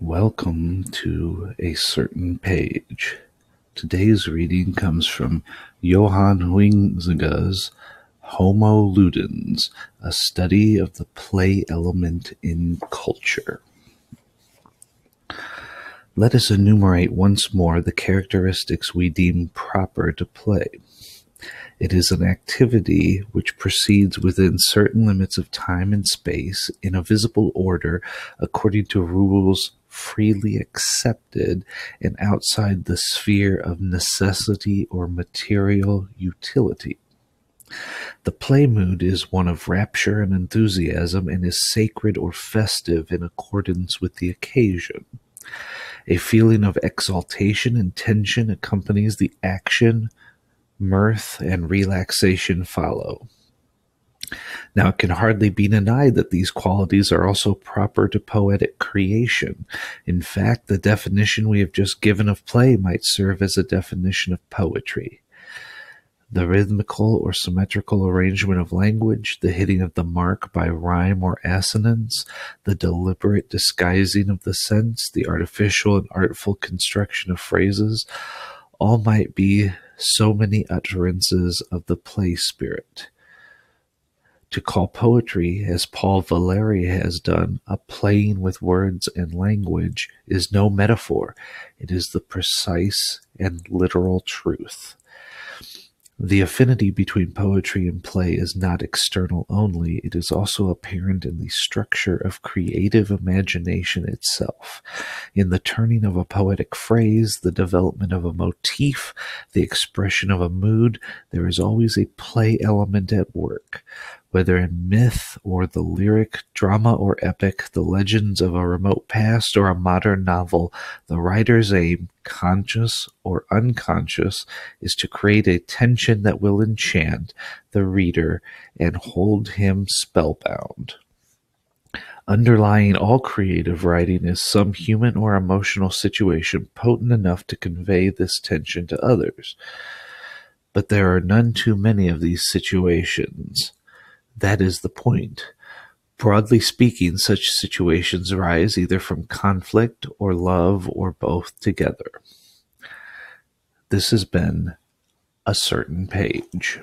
Welcome to A Certain Page. Today's reading comes from Johan Huizinga's Homo Ludens, a study of the play element in culture. Let us enumerate once more the characteristics we deem proper to play. It is an activity which proceeds within certain limits of time and space in a visible order according to rules freely accepted and outside the sphere of necessity or material utility. The play mood is one of rapture and enthusiasm and is sacred or festive in accordance with the occasion. A feeling of exaltation and tension accompanies the action, mirth and relaxation follow. Now, it can hardly be denied that these qualities are also proper to poetic creation. In fact, the definition we have just given of play might serve as a definition of poetry. The rhythmical or symmetrical arrangement of language, the hitting of the mark by rhyme or assonance, the deliberate disguising of the sense, the artificial and artful construction of phrases, all might be so many utterances of the play spirit. To call poetry, as Paul Valéry has done, a playing with words and language, is no metaphor, it is the precise and literal truth. The affinity between poetry and play is not external only, it is also apparent in the structure of creative imagination itself, in the turning of a poetic phrase, the development of a motif, the expression of a mood, there is always a play element at work. Whether in myth or the lyric, drama or epic, the legends of a remote past or a modern novel, the writer's aim, conscious or unconscious, is to create a tension that will enchant the reader and hold him spellbound. Underlying all creative writing is some human or emotional situation potent enough to convey this tension to others. But there are none too many of these situations. That is the point. Broadly speaking, such situations arise either from conflict or love or both together. This has been a certain page.